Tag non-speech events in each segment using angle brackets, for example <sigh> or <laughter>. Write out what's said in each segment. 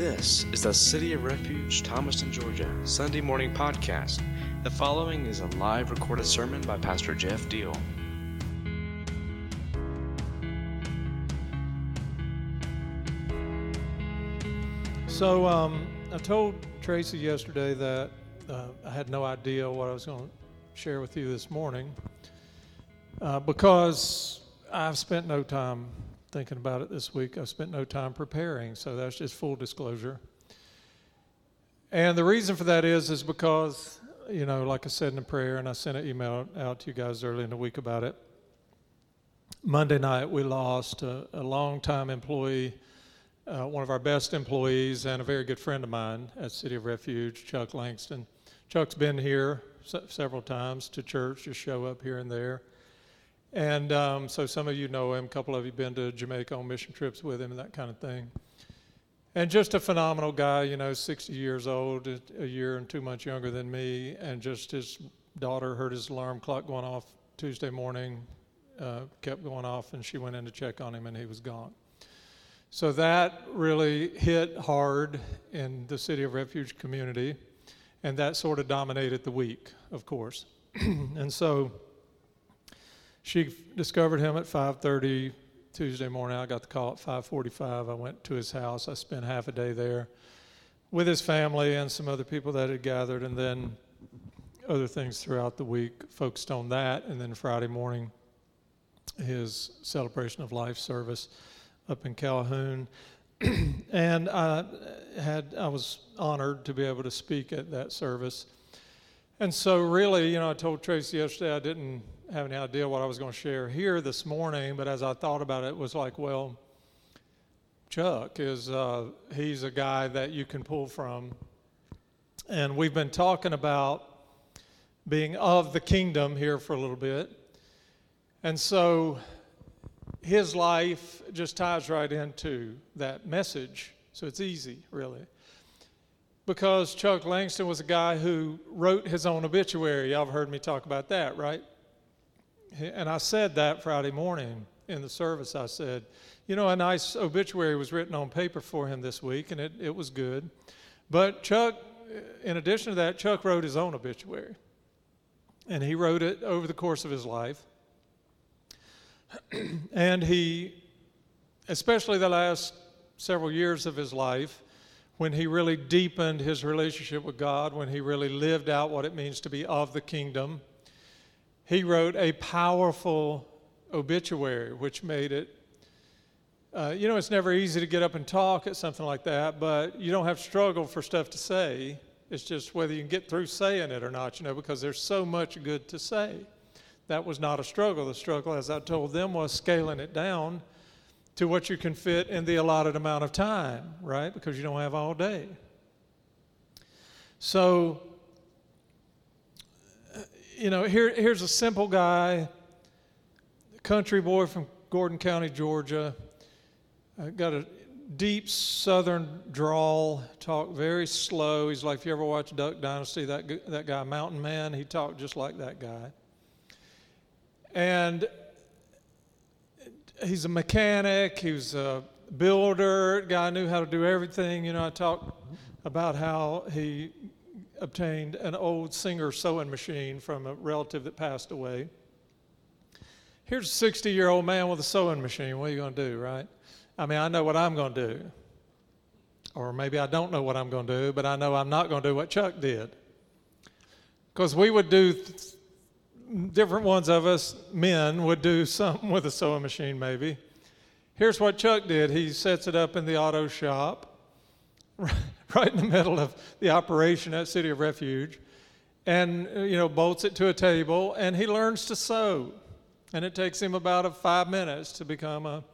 This is the City of Refuge, Thomaston, Georgia, Sunday morning podcast. The following is a live recorded sermon by Pastor Jeff Deal. So um, I told Tracy yesterday that uh, I had no idea what I was going to share with you this morning uh, because I've spent no time thinking about it this week. I've spent no time preparing, so that's just full disclosure. And the reason for that is, is because, you know, like I said in the prayer, and I sent an email out to you guys early in the week about it. Monday night, we lost a, a longtime employee, uh, one of our best employees, and a very good friend of mine at City of Refuge, Chuck Langston. Chuck's been here se- several times to church, just show up here and there. And um, so some of you know him, a couple of you been to Jamaica on mission trips with him and that kind of thing. And just a phenomenal guy, you know, 60 years old, a year and two months younger than me. And just his daughter heard his alarm clock going off Tuesday morning, uh, kept going off, and she went in to check on him, and he was gone. So that really hit hard in the City of Refuge community, and that sort of dominated the week, of course. <clears throat> and so she discovered him at 5:30 Tuesday morning. I got the call at 5:45. I went to his house. I spent half a day there with his family and some other people that had gathered, and then other things throughout the week focused on that. And then Friday morning, his celebration of life service up in Calhoun. <clears throat> and I had I was honored to be able to speak at that service. And so really, you know, I told Tracy yesterday I didn't have any idea what I was going to share here this morning, but as I thought about it, it was like, well, Chuck is uh, he's a guy that you can pull from, and we've been talking about being of the kingdom here for a little bit, and so his life just ties right into that message. So it's easy, really. Because Chuck Langston was a guy who wrote his own obituary. Y'all have heard me talk about that, right? And I said that Friday morning in the service. I said, you know, a nice obituary was written on paper for him this week, and it, it was good. But Chuck, in addition to that, Chuck wrote his own obituary. And he wrote it over the course of his life. <clears throat> and he, especially the last several years of his life, when he really deepened his relationship with God, when he really lived out what it means to be of the kingdom, he wrote a powerful obituary, which made it. Uh, you know, it's never easy to get up and talk at something like that, but you don't have to struggle for stuff to say. It's just whether you can get through saying it or not, you know, because there's so much good to say. That was not a struggle. The struggle, as I told them, was scaling it down to what you can fit in the allotted amount of time, right? Because you don't have all day. So, you know, here, here's a simple guy, country boy from Gordon County, Georgia. Uh, got a deep southern drawl, talk very slow. He's like, if you ever watch Duck Dynasty, that, that guy, Mountain Man, he talked just like that guy. And he's a mechanic, he was a builder, guy knew how to do everything. You know, I talked about how he obtained an old Singer sewing machine from a relative that passed away. Here's a 60 year old man with a sewing machine. What are you going to do, right? I mean, I know what I'm going to do. Or maybe I don't know what I'm going to do, but I know I'm not going to do what Chuck did. Because we would do, th- different ones of us, men, would do something with a sewing machine maybe. Here's what Chuck did he sets it up in the auto shop <laughs> right in the middle of the operation at City of Refuge, and uh, you know bolts it to a table, and he learns to sew, and it takes him about five minutes to become a.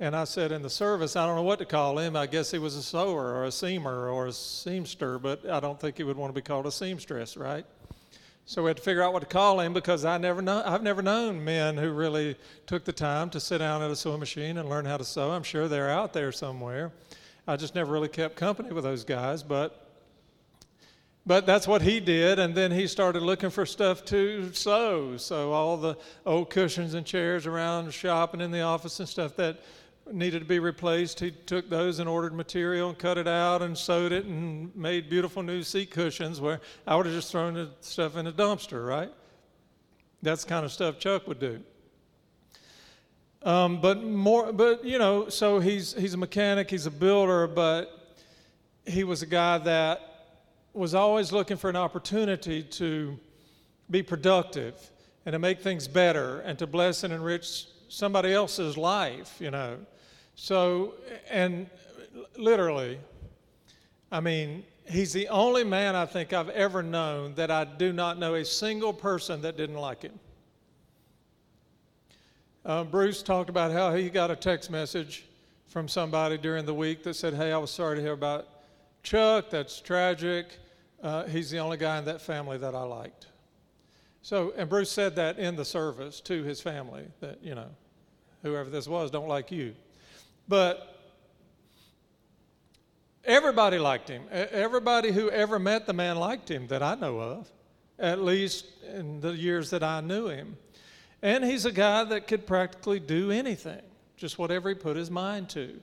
And I said in the service, I don't know what to call him. I guess he was a sewer or a seamer or a seamster, but I don't think he would want to be called a seamstress, right? So we had to figure out what to call him because I never know, I've never known men who really took the time to sit down at a sewing machine and learn how to sew. I'm sure they're out there somewhere. I just never really kept company with those guys, but but that's what he did, and then he started looking for stuff to sew. So all the old cushions and chairs around the shop and in the office and stuff that needed to be replaced, he took those and ordered material and cut it out and sewed it and made beautiful new seat cushions where I would have just thrown the stuff in a dumpster, right? That's the kind of stuff Chuck would do. Um, but more, but you know, so he's he's a mechanic, he's a builder, but he was a guy that was always looking for an opportunity to be productive and to make things better and to bless and enrich somebody else's life, you know. So, and literally, I mean, he's the only man I think I've ever known that I do not know a single person that didn't like him. Uh, Bruce talked about how he got a text message from somebody during the week that said, Hey, I was sorry to hear about Chuck. That's tragic. Uh, he's the only guy in that family that I liked. So, and Bruce said that in the service to his family that, you know, whoever this was don't like you. But everybody liked him. Everybody who ever met the man liked him that I know of, at least in the years that I knew him. And he's a guy that could practically do anything, just whatever he put his mind to.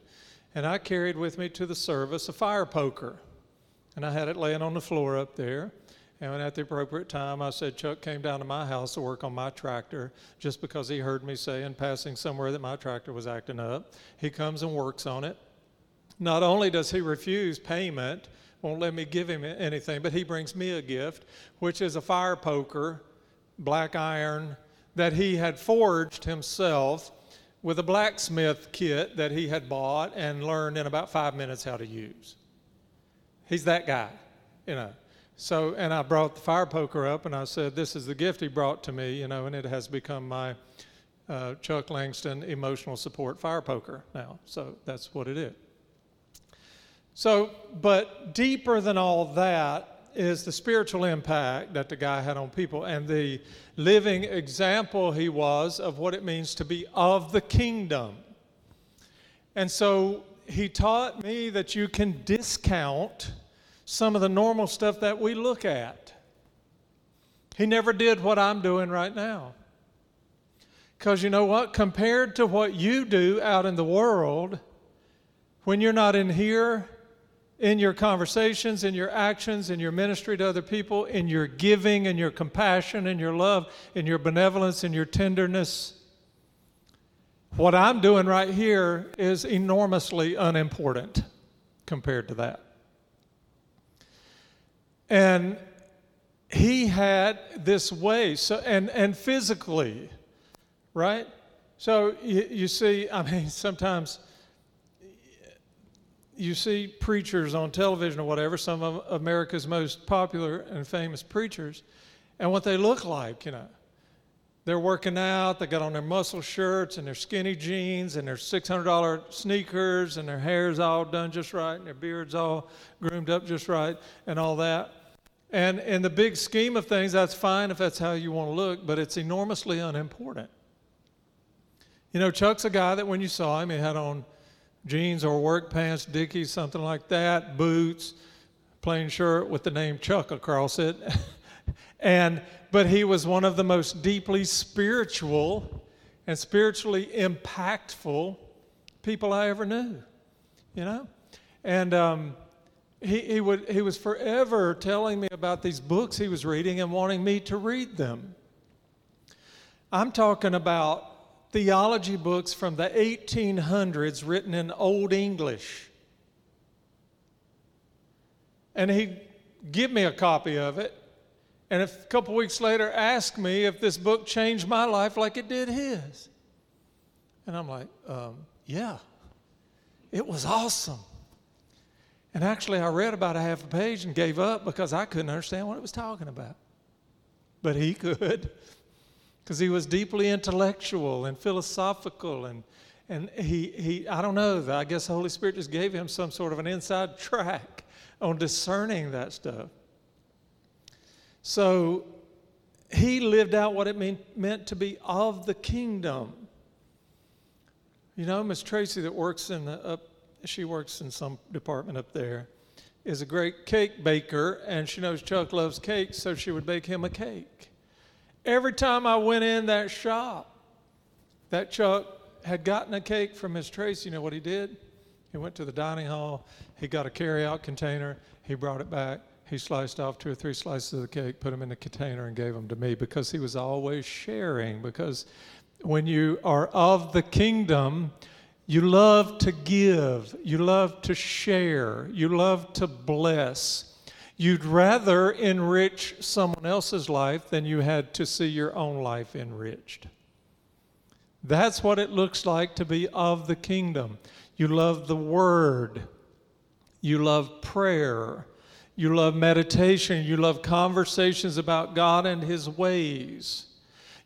And I carried with me to the service a fire poker, and I had it laying on the floor up there. And at the appropriate time, I said, Chuck came down to my house to work on my tractor just because he heard me say in passing somewhere that my tractor was acting up. He comes and works on it. Not only does he refuse payment, won't let me give him anything, but he brings me a gift, which is a fire poker, black iron, that he had forged himself with a blacksmith kit that he had bought and learned in about five minutes how to use. He's that guy, you know. So, and I brought the fire poker up and I said, This is the gift he brought to me, you know, and it has become my uh, Chuck Langston emotional support fire poker now. So that's what it is. So, but deeper than all that is the spiritual impact that the guy had on people and the living example he was of what it means to be of the kingdom. And so he taught me that you can discount some of the normal stuff that we look at. He never did what I'm doing right now. Because you know what? Compared to what you do out in the world, when you're not in here, in your conversations, in your actions, in your ministry to other people, in your giving, in your compassion, in your love, in your benevolence, in your tenderness, what I'm doing right here is enormously unimportant compared to that. And he had this way, so, and, and physically, right? So you, you see, I mean, <laughs> sometimes you see preachers on television or whatever, some of America's most popular and famous preachers, and what they look like, you know. They're working out, they got on their muscle shirts and their skinny jeans and their $600 sneakers, and their hair's all done just right, and their beard's all groomed up just right, and all that. And in the big scheme of things, that's fine if that's how you want to look, but it's enormously unimportant. You know, Chuck's a guy that when you saw him, he had on jeans or work pants, Dickies, something like that, boots, plain shirt with the name Chuck across it. <laughs> and but he was one of the most deeply spiritual and spiritually impactful people I ever knew. You know? And um, he, he, would, he was forever telling me about these books he was reading and wanting me to read them. I'm talking about theology books from the 1800s written in Old English. And he'd give me a copy of it, and a couple weeks later ask me if this book changed my life like it did his. And I'm like, um, yeah, it was awesome. And actually, I read about a half a page and gave up because I couldn't understand what it was talking about. But he <laughs> could, because he was deeply intellectual and philosophical. And, and he, he, I don't know, I guess the Holy Spirit just gave him some sort of an inside <laughs> track on discerning that stuff. So he lived out what it mean, meant to be of the kingdom. You know, Miss Tracy that works in the, up she works in some department up there, is a great cake baker, and she knows Chuck loves cake, so she would bake him a cake. Every time I went in that shop, that Chuck had gotten a cake from Miss Tracy, you know what he did? He went to the dining hall, he got a carry-out container, he brought it back, he sliced off two or three slices of the cake, put them in the container, and gave them to me because he was always sharing. Because when you are of the kingdom, you love to give, you love to share, you love to bless. You'd rather enrich someone else's life than you had to see your own life enriched. That's what it looks like to be of the kingdom. You love the word, you love prayer, you love meditation, you love conversations about God and His ways.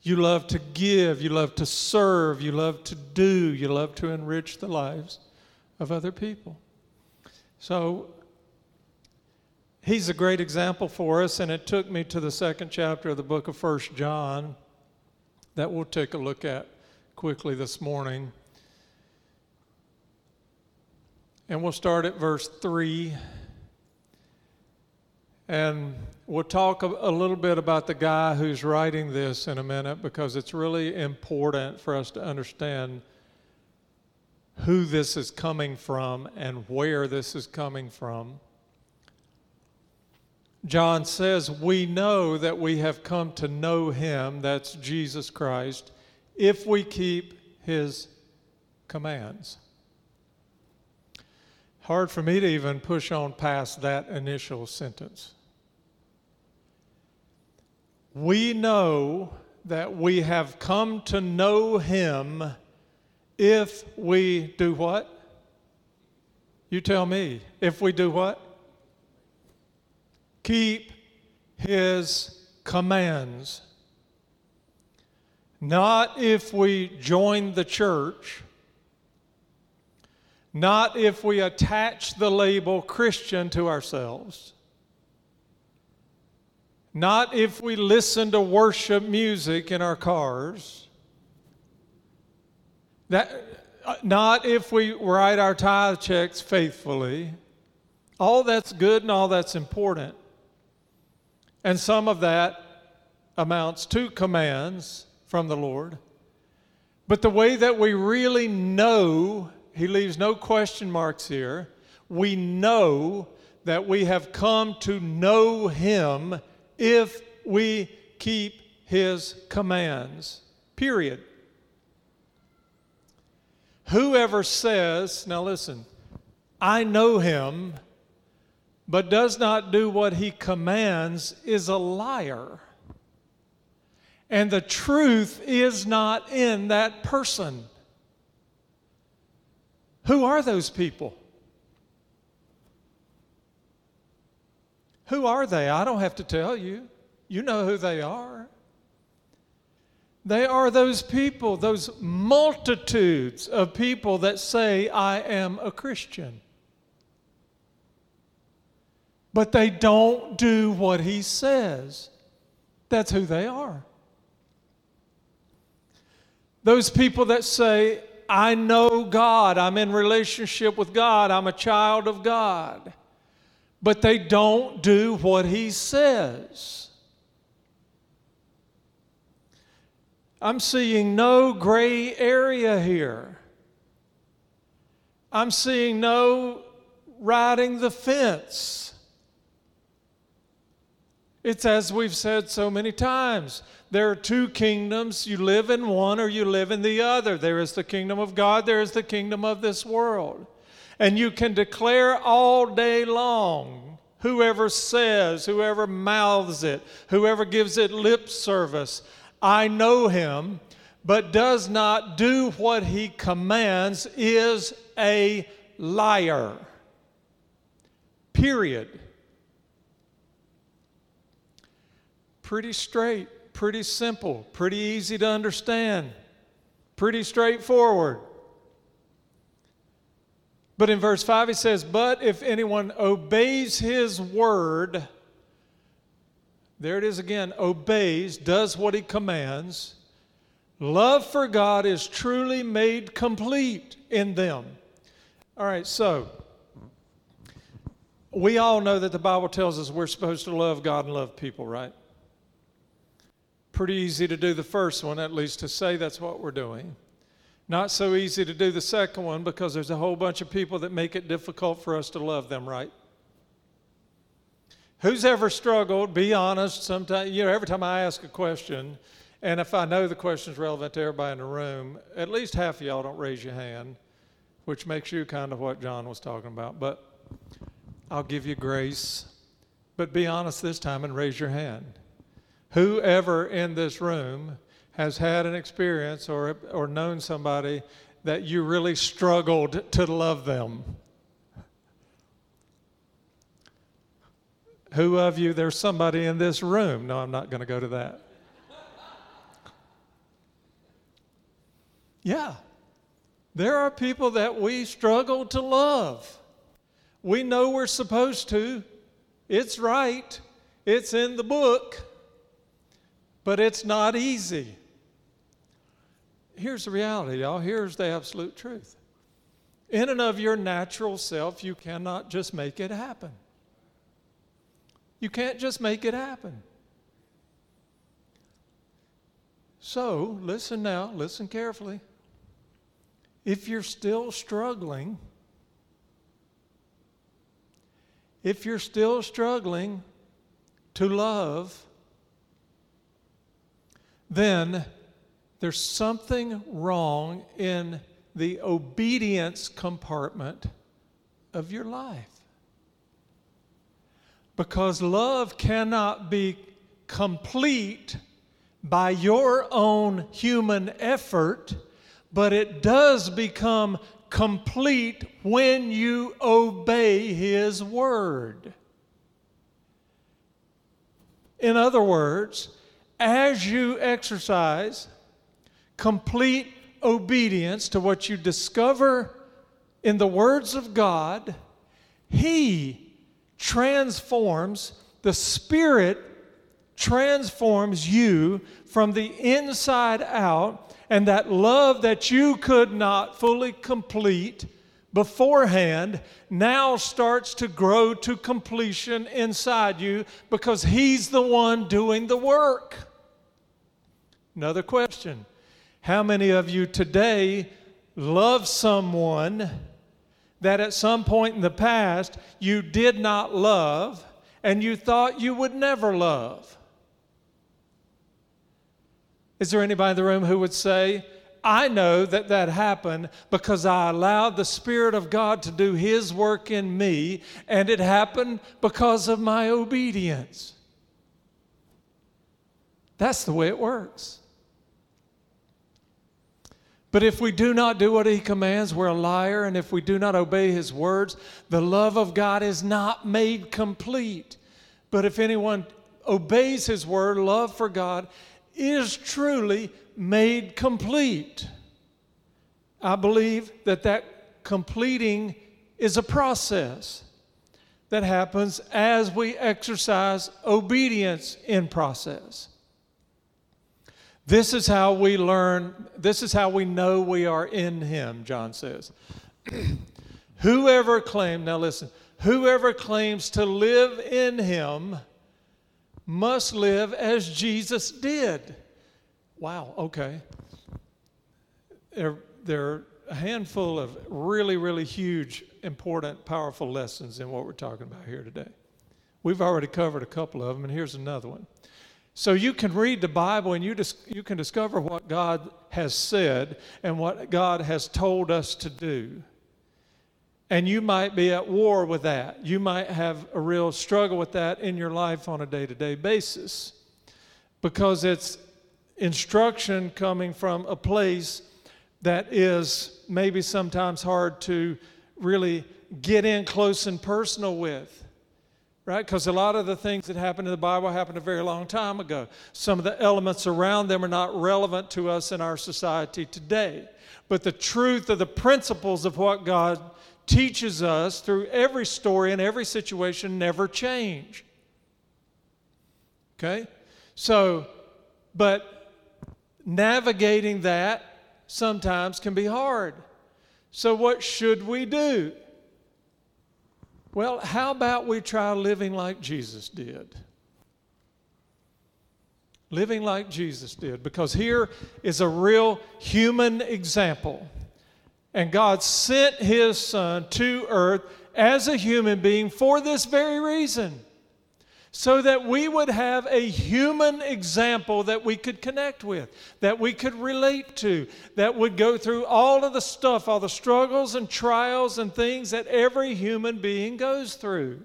You love to give, you love to serve, you love to do, you love to enrich the lives of other people. So, he's a great example for us, and it took me to the second chapter of the book of First John that we'll take a look at quickly this morning. And we'll start at verse 3. And we'll talk a, a, little bit about the guy who's writing this in a minute because it's really important for us to understand who this is coming from and where this is coming from. John says, We know that we have come to know him, that's Jesus Christ, if we keep his commands. Hard for me to even push on past that initial sentence. We know that we have come to know him if we do what? You tell me. If we do what? Keep his commands. Not if we join the church, not if we attach the label Christian to ourselves, not if we listen to worship music in our cars, that, uh, not if we write our tithe checks faithfully. All that's good and all that's important. And some of that amounts to commands from the Lord. But the way that we really know, he leaves no question marks here, we know that we have come to know him if we keep his commands. Period. Whoever says, now listen, I know him, but does not do what he commands is a liar and the truth is not in that person. Who are those people? Who are they? I don't have to tell you. You know who they are. They are those people, those multitudes of people that say, I am a Christian. But they don't do what he says. That's who they are. Those people that say, I know God, I'm in relationship with God, I'm a child of God, but they don't do what He says. I'm seeing no gray area here. I'm seeing no riding the fence. It's as we've said so many times there are two kingdoms. You live in one or you live in the other. There is the kingdom of God, there is the kingdom of this world. And you can declare all day long whoever says, whoever mouths it, whoever gives it lip service, I know him, but does not do what he commands is a liar. Period. Pretty straight, pretty simple, pretty easy to understand, pretty straightforward. But in verse 5, he says, But if anyone obeys his word, there it is again, obeys, does what he commands, love for God is truly made complete in them. All right, so we all know that the Bible tells us we're supposed to love God and love people, right? Pretty easy to do the first one, at least to say that's what we're doing. Not so easy to do the second one because there's a whole bunch of people that make it difficult for us to love them, right? Who's ever struggled? Be honest. Sometimes, you know, every time I ask a question, and if I know the question is relevant to everybody in the room, at least half of y'all don't raise your hand, which makes you kind of what John was talking about. But I'll give you grace. But be honest this time and raise your hand. Whoever in this room has had an experience or, or known somebody that you really struggled to love them? Who of you, there's somebody in this room? No, I'm not going to go to that. Yeah, there are people that we struggle to love. We know we're supposed to, it's right, it's in the book, but it's not easy. Here's the reality, y'all. Here's the absolute truth. In and of your natural self, you cannot just make it happen. You can't just make it happen. So, listen now, listen carefully. If you're still struggling, if you're still struggling to love, then there's something wrong in the obedience compartment of your life. Because love cannot be complete by your own human effort, but it does become complete when you obey His word. In other words, as you exercise complete obedience to what you discover in the words of God, He transforms, the Spirit transforms you from the inside out, and that love that you could not fully complete beforehand now starts to grow to completion inside you because He's the one doing the work. Another question how many of you today love someone that at some point in the past you did not love and you thought you would never love? Is there anybody in the room who would say, I know that that happened because I allowed the Spirit of God to do His work in me, and it happened because of my obedience. That's the way it works. But if we do not do what he commands, we're a liar. And if we do not obey his words, the love of God is not made complete. But if anyone obeys his word, love for God is truly made complete. I believe that that completing is a process that happens as we exercise obedience in process. This is how we learn, this is how we know we are in Him, John says. <clears throat> whoever claims, now listen, whoever claims to live in Him must live as Jesus did. Wow, okay. There, there are a handful of really, really huge, important, powerful lessons in what we're talking about here today. We've already covered a couple of them, and here's another one. So you can read the Bible and you, dis- you can discover what God has said and what God has told us to do. And you might be at war with that. You might have a real struggle with that in your life on a day to day basis because it's instruction coming from a place that is maybe sometimes hard to really get in close and personal with right? Because a lot of the things that happened in the Bible happened a very long time ago. Some of the elements around them are not relevant to us in our society today. But the truth of the principles of what God teaches us through every story and every situation never change. Okay? So, but navigating that sometimes can be hard. So, what should we do? Well, how about we try living like Jesus did? living like Jesus did, because here is a real human example. And God sent his son to earth as a human being for this very reason so that we would have a human example that we could connect with, that we could relate to, that would go through all of the stuff, all the struggles and trials and things that every human being goes through.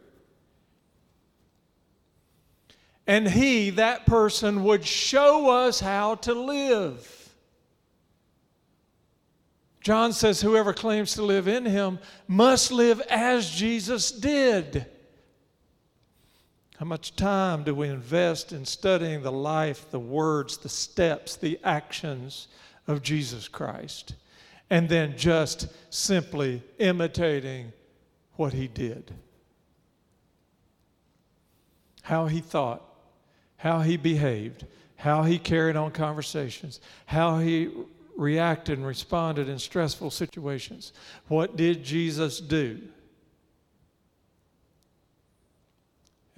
And he, that person, would show us how to live. John says, Whoever claims to live in him must live as Jesus did. How much time do we invest in studying the life, the words, the steps, the actions of Jesus Christ? And then just simply imitating what he did. How he thought, how he behaved, how he carried on conversations, how he reacted and responded in stressful situations. What did Jesus do?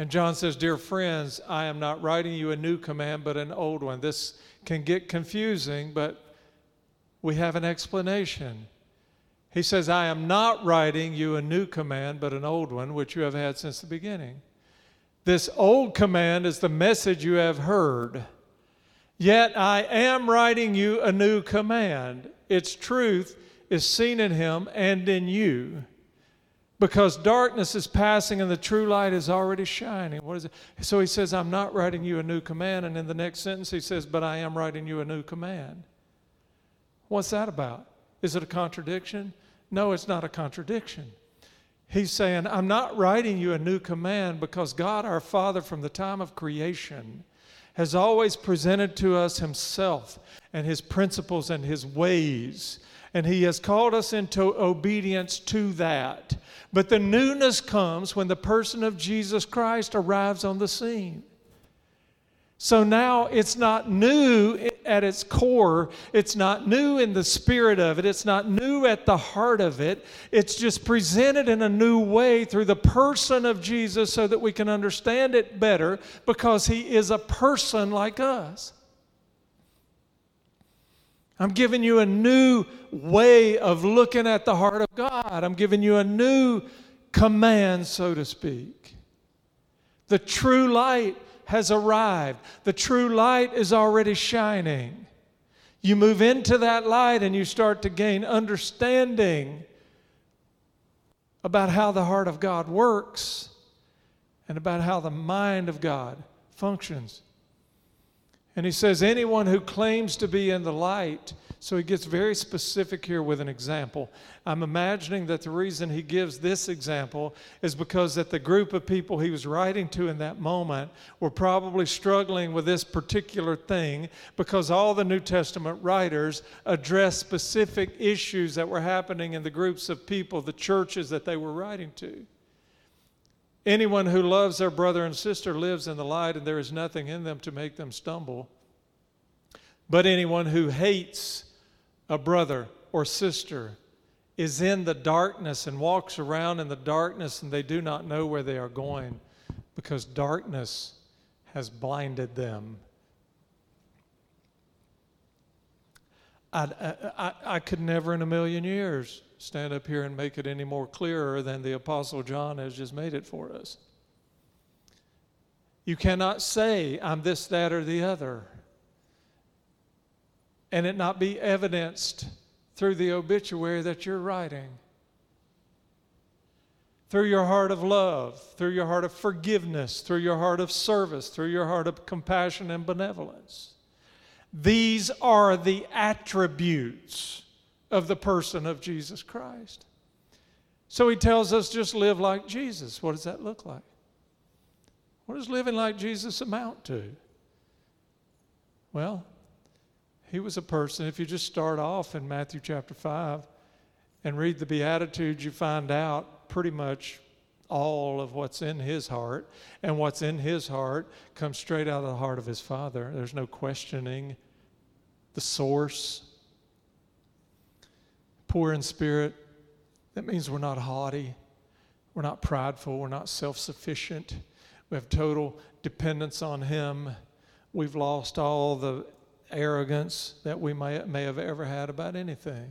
And John says, Dear friends, I am not writing you a new command, but an old one. This can get confusing, but we have an explanation. He says, I am not writing you a new command, but an old one, which you have had since the beginning. This old command is the message you have heard. Yet I am writing you a new command. Its truth is seen in him and in you because darkness is passing and the true light is already shining. What is it? So he says, I'm not writing you a new command. And in the next sentence, he says, But I am writing you a new command. What's that about? Is it a contradiction? No, it's not a contradiction. He's saying, I'm not writing you a new command because God, our Father, from the time of creation, has always presented to us Himself and His principles and His ways. And He has called us into obedience to that. But the newness comes when the person of Jesus Christ arrives on the scene. So now it's not new at its core. It's not new in the spirit of it. It's not new at the heart of it. It's just presented in a new way through the person of Jesus so that we can understand it better because he is a person like us. I'm giving you a new way of looking at the heart of God. I'm giving you a new command, so to speak. The true light has arrived, the true light is already shining. You move into that light and you start to gain understanding about how the heart of God works and about how the mind of God functions. And he says, anyone who claims to be in the light, so he gets very specific here with an example. I'm imagining that the reason he gives this example is because that the group of people he was writing to in that moment were probably struggling with this particular thing because all the New Testament writers address specific issues that were happening in the groups of people, the churches that they were writing to. Anyone who loves their brother and sister lives in the light, and there is nothing in them to make them stumble. But anyone who hates a brother or sister is in the darkness and walks around in the darkness, and they do not know where they are going because darkness has blinded them. I, I, I could never in a million years stand up here and make it any more clearer than the Apostle John has just made it for us. You cannot say, I'm this, that, or the other, and it not be evidenced through the obituary that you're writing. Through your heart of love, through your heart of forgiveness, through your heart of service, through your heart of compassion and benevolence. These are the attributes of the person of Jesus Christ. So he tells us just live like Jesus. What does that look like? What does living like Jesus amount to? Well, he was a person, if you just start off in Matthew chapter 5 and read the Beatitudes, you find out pretty much all of what's in his heart. And what's in his heart comes straight out of the heart of his Father. There's no questioning the source poor in spirit. That means we're not haughty, we're not prideful, we're not self sufficient. We have total dependence on Him. we've lost all the arrogance that we may, may have ever had about anything.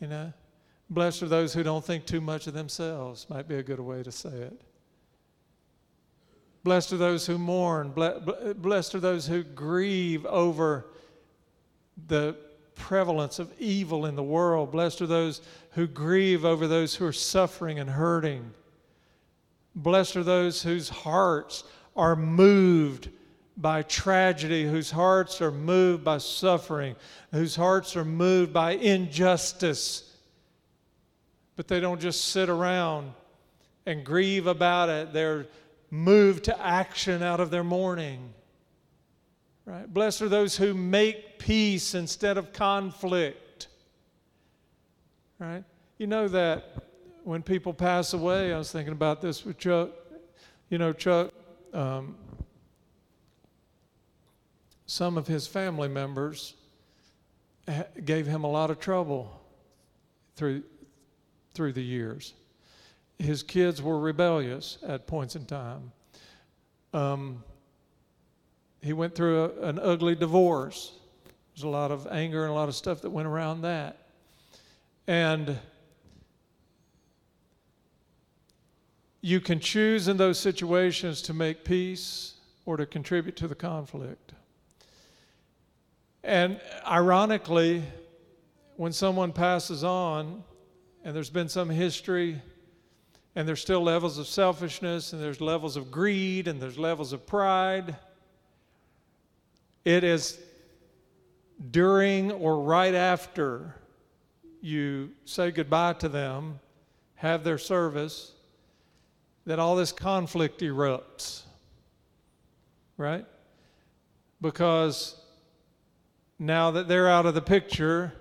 You know? Blessed are those who don't think too much of themselves, might be a good way to say it. Blessed are those who mourn. Blessed are those who grieve over the prevalence of evil in the world. Blessed are those who grieve over those who are suffering and hurting. Blessed are those whose hearts are moved by tragedy, whose hearts are moved by suffering, whose hearts are moved by injustice. But they don't just sit around and grieve about it, they're moved to action out of their mourning. Right? Blessed are those who make peace instead of conflict. Right? You know that when people pass away, I was thinking about this with Chuck. You know, Chuck, um, some of his family members gave him a lot of trouble through, through the years. His kids were rebellious at points in time. Um, he went through a, an ugly divorce. There's a lot of anger and a lot of stuff that went around that. And you can choose in those situations to make peace or to contribute to the conflict. And ironically, when someone passes on and there's been some history and there's still levels of selfishness and there's levels of greed and there's levels of pride, it is during or right after you say goodbye to them, have their service, that all this conflict erupts. Right? Because now that they're out of the picture,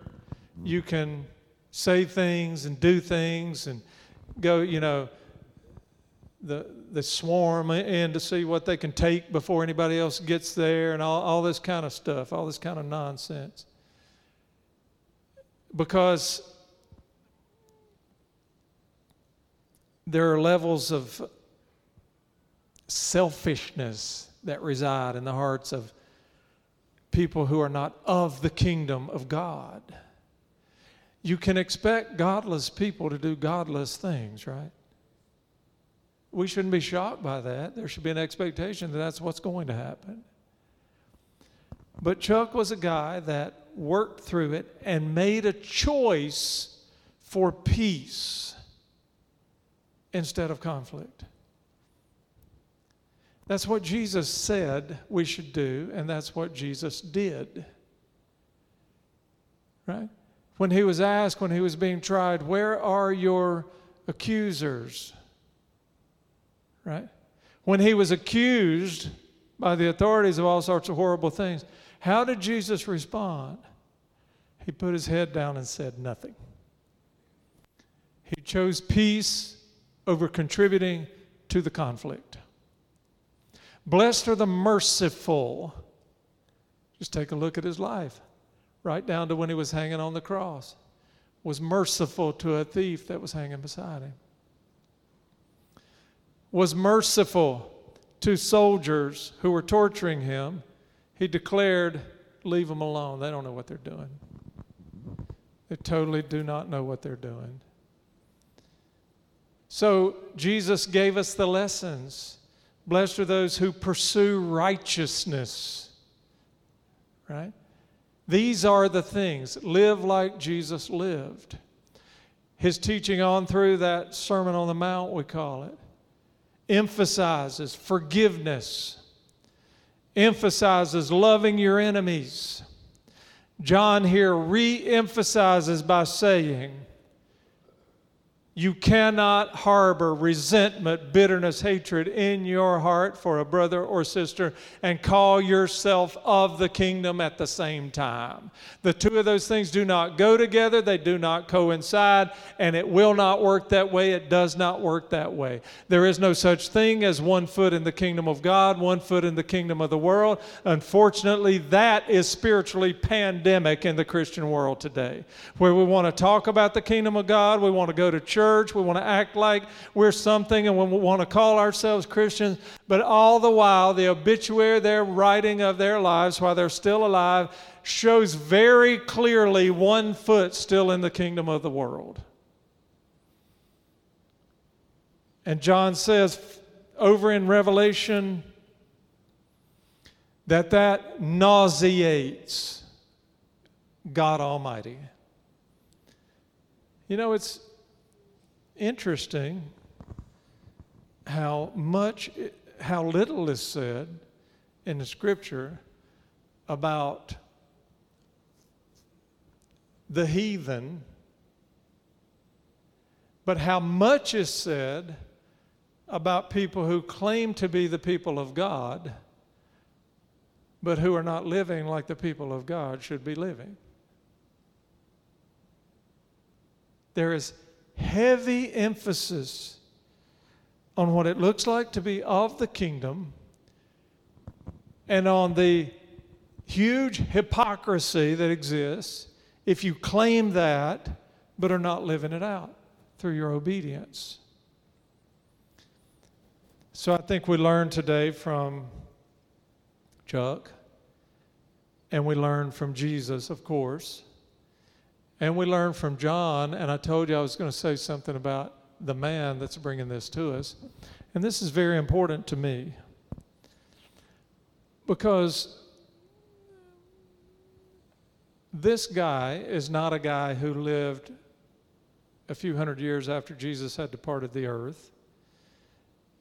you can say things and do things and go, you know, the, the swarm in to see what they can take before anybody else gets there and all, all this kind of stuff, all this kind of nonsense. Because there are levels of selfishness that reside in the hearts of people who are not of the kingdom of God. You can expect godless people to do godless things, right? We shouldn't be shocked by that. There should be an expectation that that's what's going to happen. But Chuck was a guy that worked through it and made a choice for peace instead of conflict. That's what Jesus said we should do, and that's what Jesus did. Right? When he was asked, when he was being tried, Where are your accusers? Right? When he was accused by the authorities of all sorts of horrible things, how did Jesus respond? He put his head down and said nothing. He chose peace over contributing to the conflict. Blessed are the merciful. Just take a look at his life, right down to when he was hanging on the cross. Was merciful to a thief that was hanging beside him was merciful to soldiers who were torturing him, he declared, Leave them alone. They don't know what they're doing. They totally do not know what they're doing. So Jesus gave us the lessons. Blessed are those who pursue righteousness. Right? These are the things. Live like Jesus lived. His teaching on through that Sermon on the Mount, we call it emphasizes forgiveness, emphasizes loving your enemies. John here re emphasizes by saying, you cannot harbor resentment, bitterness, hatred in your heart for a brother or sister and call yourself of the kingdom at the same time. The two of those things do not go together, they do not coincide, and it will not work that way. It does not work that way. There is no such thing as one foot in the kingdom of God, one foot in the kingdom of the world. Unfortunately, that is spiritually pandemic in the Christian world today, where we want to talk about the kingdom of God, we want to go to church church. We want to act like we're something and we want to call ourselves Christians. But all the while, the obituary they're writing of their lives while they're still alive shows very clearly one foot still in the kingdom of the world. And John says over in Revelation that that nauseates God Almighty. You know, it's interesting how much, how little is said in the scripture about the heathen, but how much is said about people who claim to be the people of God, but who are not living like the people of God should be living. There is heavy emphasis on what it looks like to be of the kingdom and on the huge hypocrisy that exists if you claim that but are not living it out through your obedience. So I think we learned today from Chuck, and we learned from Jesus, of course, and we learned from John. And I told you I was going to say something about the man that's bringing this to us. And this is very important to me because this guy is not a guy who lived a few hundred years after Jesus had departed the earth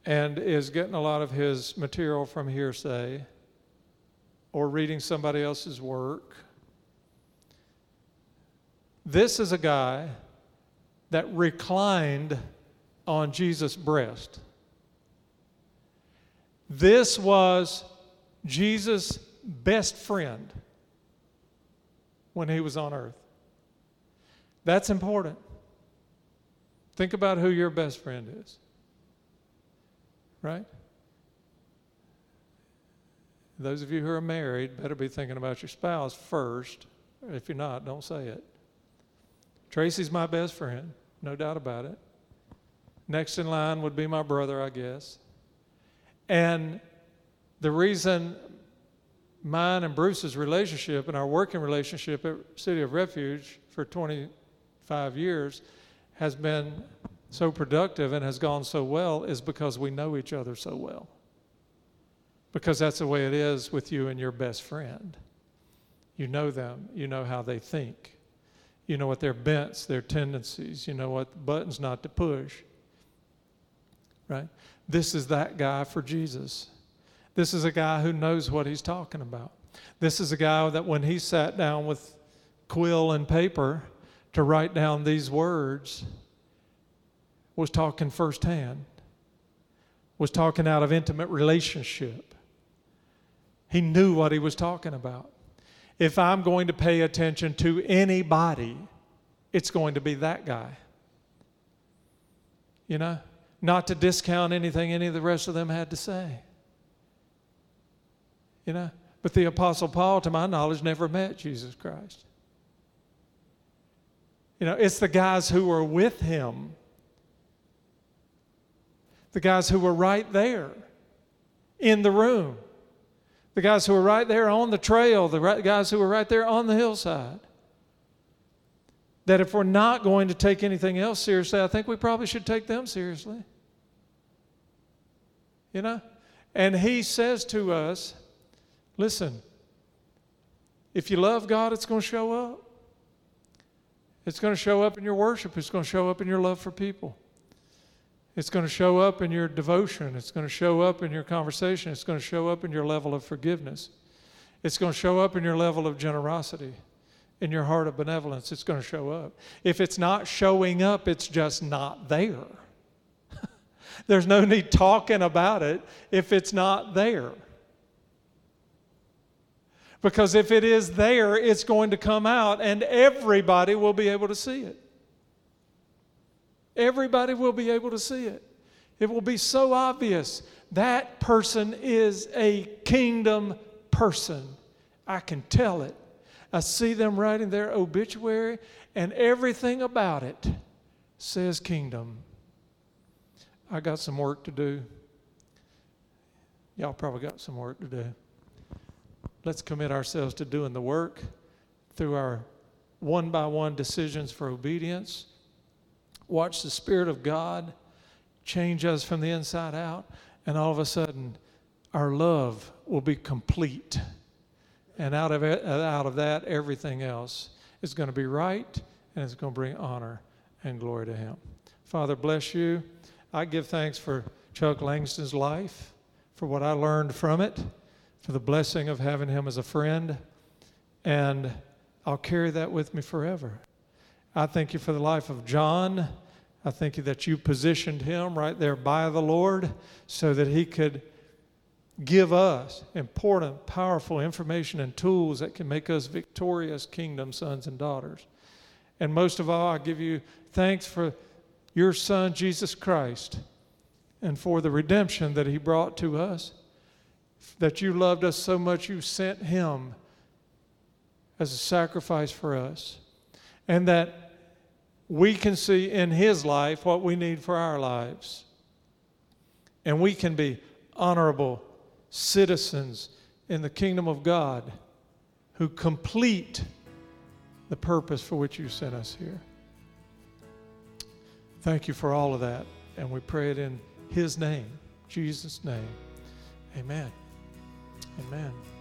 and is getting a lot of his material from hearsay or reading somebody else's work. This is a guy that reclined on Jesus' breast. This was Jesus' best friend when he was on earth. That's important. Think about who your best friend is right? Those of you who are married better be thinking about your spouse first. If you're not, don't say it. Tracy's my best friend, no doubt about it. Next in line would be my brother, I guess. And the reason mine and Bruce's relationship and our working relationship at City of Refuge for 25 years has been so productive and has gone so well is because we know each other so well. Because that's the way it is with you and your best friend. You know them, you know how they think, you know what their bents, their tendencies, you know what buttons not to push. Right? This is that guy for Jesus. This is a guy who knows what he's talking about. This is a guy that when he sat down with quill and paper to write down these words, was talking firsthand, was talking out of intimate relationship. He knew what he was talking about. If I'm going to pay attention to anybody, it's going to be that guy. You know, not to discount anything any of the rest of them had to say. You know, but the Apostle Paul, to my knowledge, never met Jesus Christ. You know, it's the guys who were with him the guys who were right there in the room, the guys who were right there on the trail, the guys who were right there on the hillside. That if we're not going to take anything else seriously, I think we probably should take them seriously. You know? And he says to us, listen, if you love God, it's going to show up. It's going to show up in your worship, it's going to show up in your love for people. It's going to show up in your devotion. It's going to show up in your conversation. It's going to show up in your level of forgiveness. It's going to show up in your level of generosity, in your heart of benevolence. It's going to show up. If it's not showing up, it's just not there. <laughs> There's no need talking about it if it's not there. Because if it is there, it's going to come out and everybody will be able to see it. Everybody will be able to see it. It will be so obvious. That person is a kingdom person. I can tell it. I see them writing their obituary, and everything about it says kingdom. I got some work to do. Y'all probably got some work to do. Let's commit ourselves to doing the work through our one by one decisions for obedience. Watch the Spirit of God change us from the inside out, and all of a sudden, our love will be complete. And out of, it, uh, out of that, everything else is going to be right and it's going to bring honor and glory to Him. Father, bless you. I give thanks for Chuck Langston's life, for what I learned from it, for the blessing of having him as a friend, and I'll carry that with me forever. I thank you for the life of John. I thank you that you positioned him right there by the Lord so that he could give us important, powerful information and tools that can make us victorious kingdom sons and daughters. And most of all, I give you thanks for your Son, Jesus Christ, and for the redemption that he brought to us. That you loved us so much, you sent him as a sacrifice for us. And that we can see in his life what we need for our lives. And we can be honorable citizens in the kingdom of God who complete the purpose for which you sent us here. Thank you for all of that. And we pray it in His name, Jesus' name. Amen. Amen.